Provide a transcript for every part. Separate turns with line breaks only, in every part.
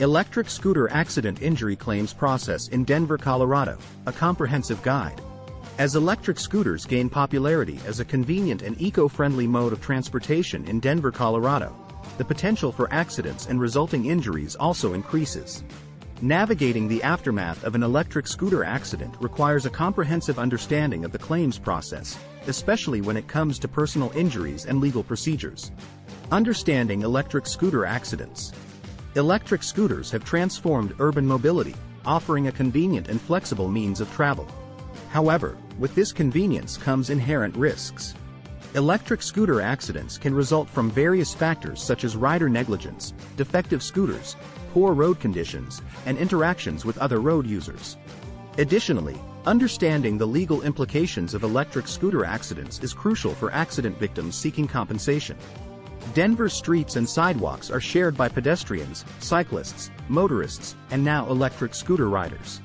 Electric Scooter Accident Injury Claims Process in Denver, Colorado, a comprehensive guide. As electric scooters gain popularity as a convenient and eco-friendly mode of transportation in Denver, Colorado, the potential for accidents and resulting injuries also increases. Navigating the aftermath of an electric scooter accident requires a comprehensive understanding of the claims process, especially when it comes to personal injuries and legal procedures. Understanding electric scooter accidents. Electric scooters have transformed urban mobility, offering a convenient and flexible means of travel. However, with this convenience comes inherent risks. Electric scooter accidents can result from various factors such as rider negligence, defective scooters, poor road conditions, and interactions with other road users. Additionally, understanding the legal implications of electric scooter accidents is crucial for accident victims seeking compensation. Denver's streets and sidewalks are shared by pedestrians, cyclists, motorists, and now electric scooter riders.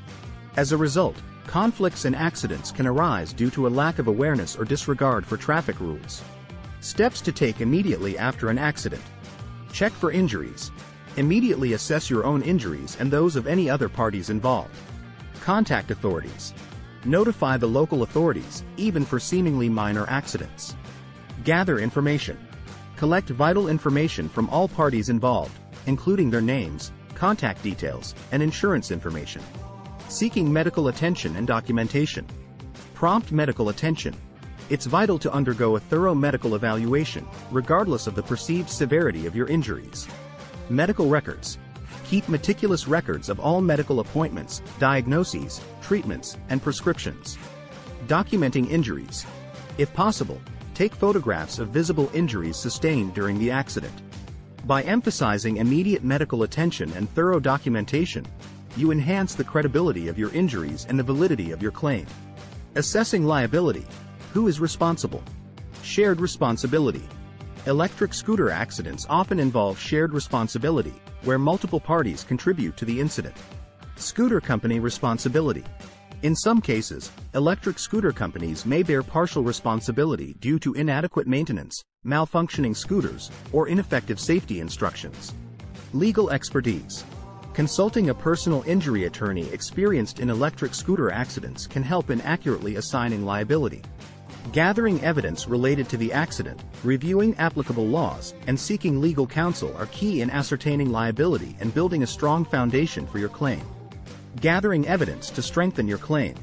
As a result, conflicts and accidents can arise due to a lack of awareness or disregard for traffic rules. Steps to take immediately after an accident. Check for injuries. Immediately assess your own injuries and those of any other parties involved. Contact authorities. Notify the local authorities, even for seemingly minor accidents. Gather information. Collect vital information from all parties involved, including their names, contact details, and insurance information. Seeking medical attention and documentation. Prompt medical attention. It's vital to undergo a thorough medical evaluation, regardless of the perceived severity of your injuries. Medical records. Keep meticulous records of all medical appointments, diagnoses, treatments, and prescriptions. Documenting injuries. If possible, take photographs of visible injuries sustained during the accident. By emphasizing immediate medical attention and thorough documentation, you enhance the credibility of your injuries and the validity of your claim. Assessing liability. Who is responsible? Shared responsibility. Electric scooter accidents often involve shared responsibility, where multiple parties contribute to the incident. Scooter company responsibility. In some cases, electric scooter companies may bear partial responsibility due to inadequate maintenance, malfunctioning scooters, or ineffective safety instructions. Legal expertise. Consulting a personal injury attorney experienced in electric scooter accidents can help in accurately assigning liability. Gathering evidence related to the accident, reviewing applicable laws, and seeking legal counsel are key in ascertaining liability and building a strong foundation for your claim. Gathering evidence to strengthen your claim.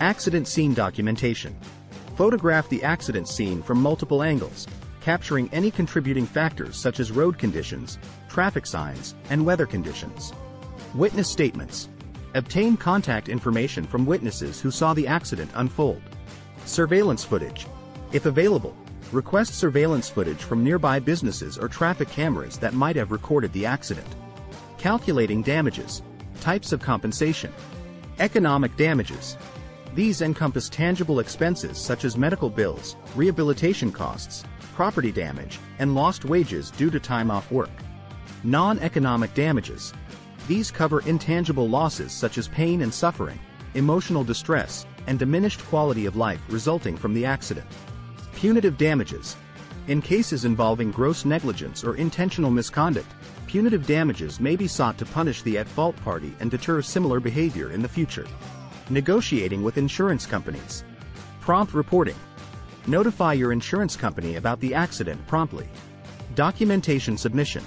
Accident scene documentation. Photograph the accident scene from multiple angles, capturing any contributing factors such as road conditions, traffic signs, and weather conditions. Witness statements. Obtain contact information from witnesses who saw the accident unfold. Surveillance footage. If available, request surveillance footage from nearby businesses or traffic cameras that might have recorded the accident. Calculating damages. Types of compensation. Economic damages. These encompass tangible expenses such as medical bills, rehabilitation costs, property damage, and lost wages due to time off work. Non-economic damages. These cover intangible losses such as pain and suffering, emotional distress, and diminished quality of life resulting from the accident. Punitive damages. In cases involving gross negligence or intentional misconduct, punitive damages may be sought to punish the at-fault party and deter similar behavior in the future. Negotiating with insurance companies. Prompt reporting. Notify your insurance company about the accident promptly. Documentation submission.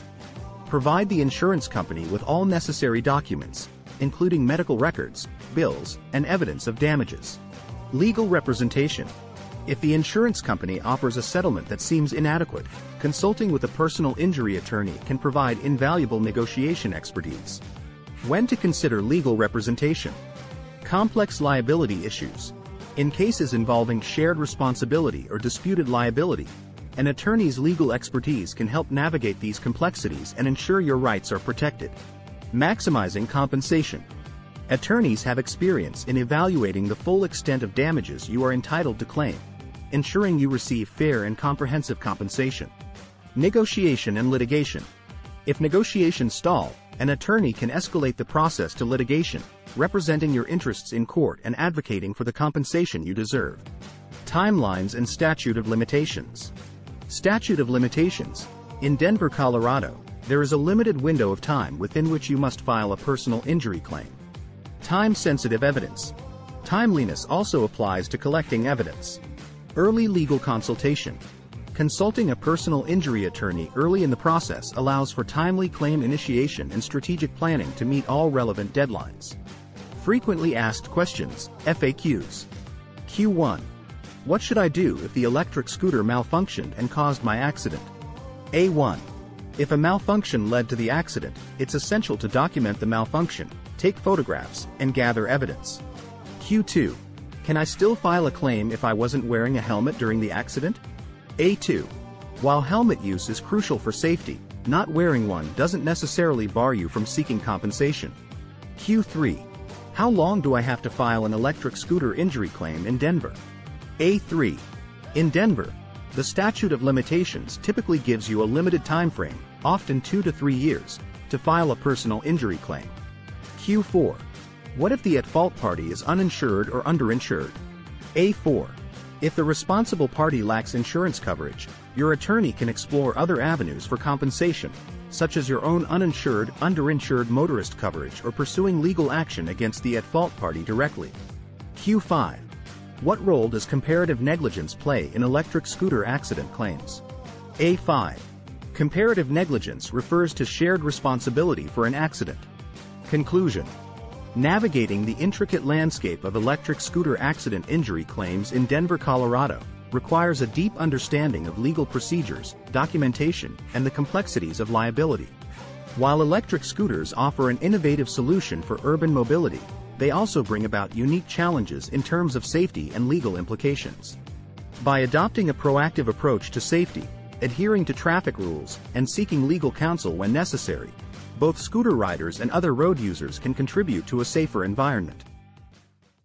Provide the insurance company with all necessary documents, including medical records, bills, and evidence of damages. Legal representation. If the insurance company offers a settlement that seems inadequate, consulting with a personal injury attorney can provide invaluable negotiation expertise. When to consider legal representation. Complex liability issues. In cases involving shared responsibility or disputed liability, an attorney's legal expertise can help navigate these complexities and ensure your rights are protected. Maximizing compensation. Attorneys have experience in evaluating the full extent of damages you are entitled to claim, ensuring you receive fair and comprehensive compensation. Negotiation and litigation. If negotiations stall, an attorney can escalate the process to litigation, representing your interests in court and advocating for the compensation you deserve. Timelines and Statute of Limitations. Statute of Limitations. In Denver, Colorado, there is a limited window of time within which you must file a personal injury claim. Time-sensitive evidence. Timeliness also applies to collecting evidence. Early legal consultation. Consulting a personal injury attorney early in the process allows for timely claim initiation and strategic planning to meet all relevant deadlines. Frequently asked questions, FAQs. Q1. What should I do if the electric scooter malfunctioned and caused my accident? A1. If a malfunction led to the accident, it's essential to document the malfunction, take photographs, and gather evidence. Q2. Can I still file a claim if I wasn't wearing a helmet during the accident? A2. While helmet use is crucial for safety, not wearing one doesn't necessarily bar you from seeking compensation. Q3. How long do I have to file an electric scooter injury claim in Denver? A3. In Denver, the statute of limitations typically gives you a limited time frame, often 2 to 3 years, to file a personal injury claim. Q4. What if the at-fault party is uninsured or underinsured? A4. If the responsible party lacks insurance coverage, your attorney can explore other avenues for compensation, such as your own uninsured, underinsured motorist coverage or pursuing legal action against the at-fault party directly. Q5. What role does comparative negligence play in electric scooter accident claims? A5. Comparative negligence refers to shared responsibility for an accident. Conclusion. Navigating the intricate landscape of electric scooter accident injury claims in Denver, Colorado, requires a deep understanding of legal procedures, documentation, and the complexities of liability. While electric scooters offer an innovative solution for urban mobility, they also bring about unique challenges in terms of safety and legal implications. By adopting a proactive approach to safety, adhering to traffic rules, and seeking legal counsel when necessary, both scooter riders and other road users can contribute to a safer environment.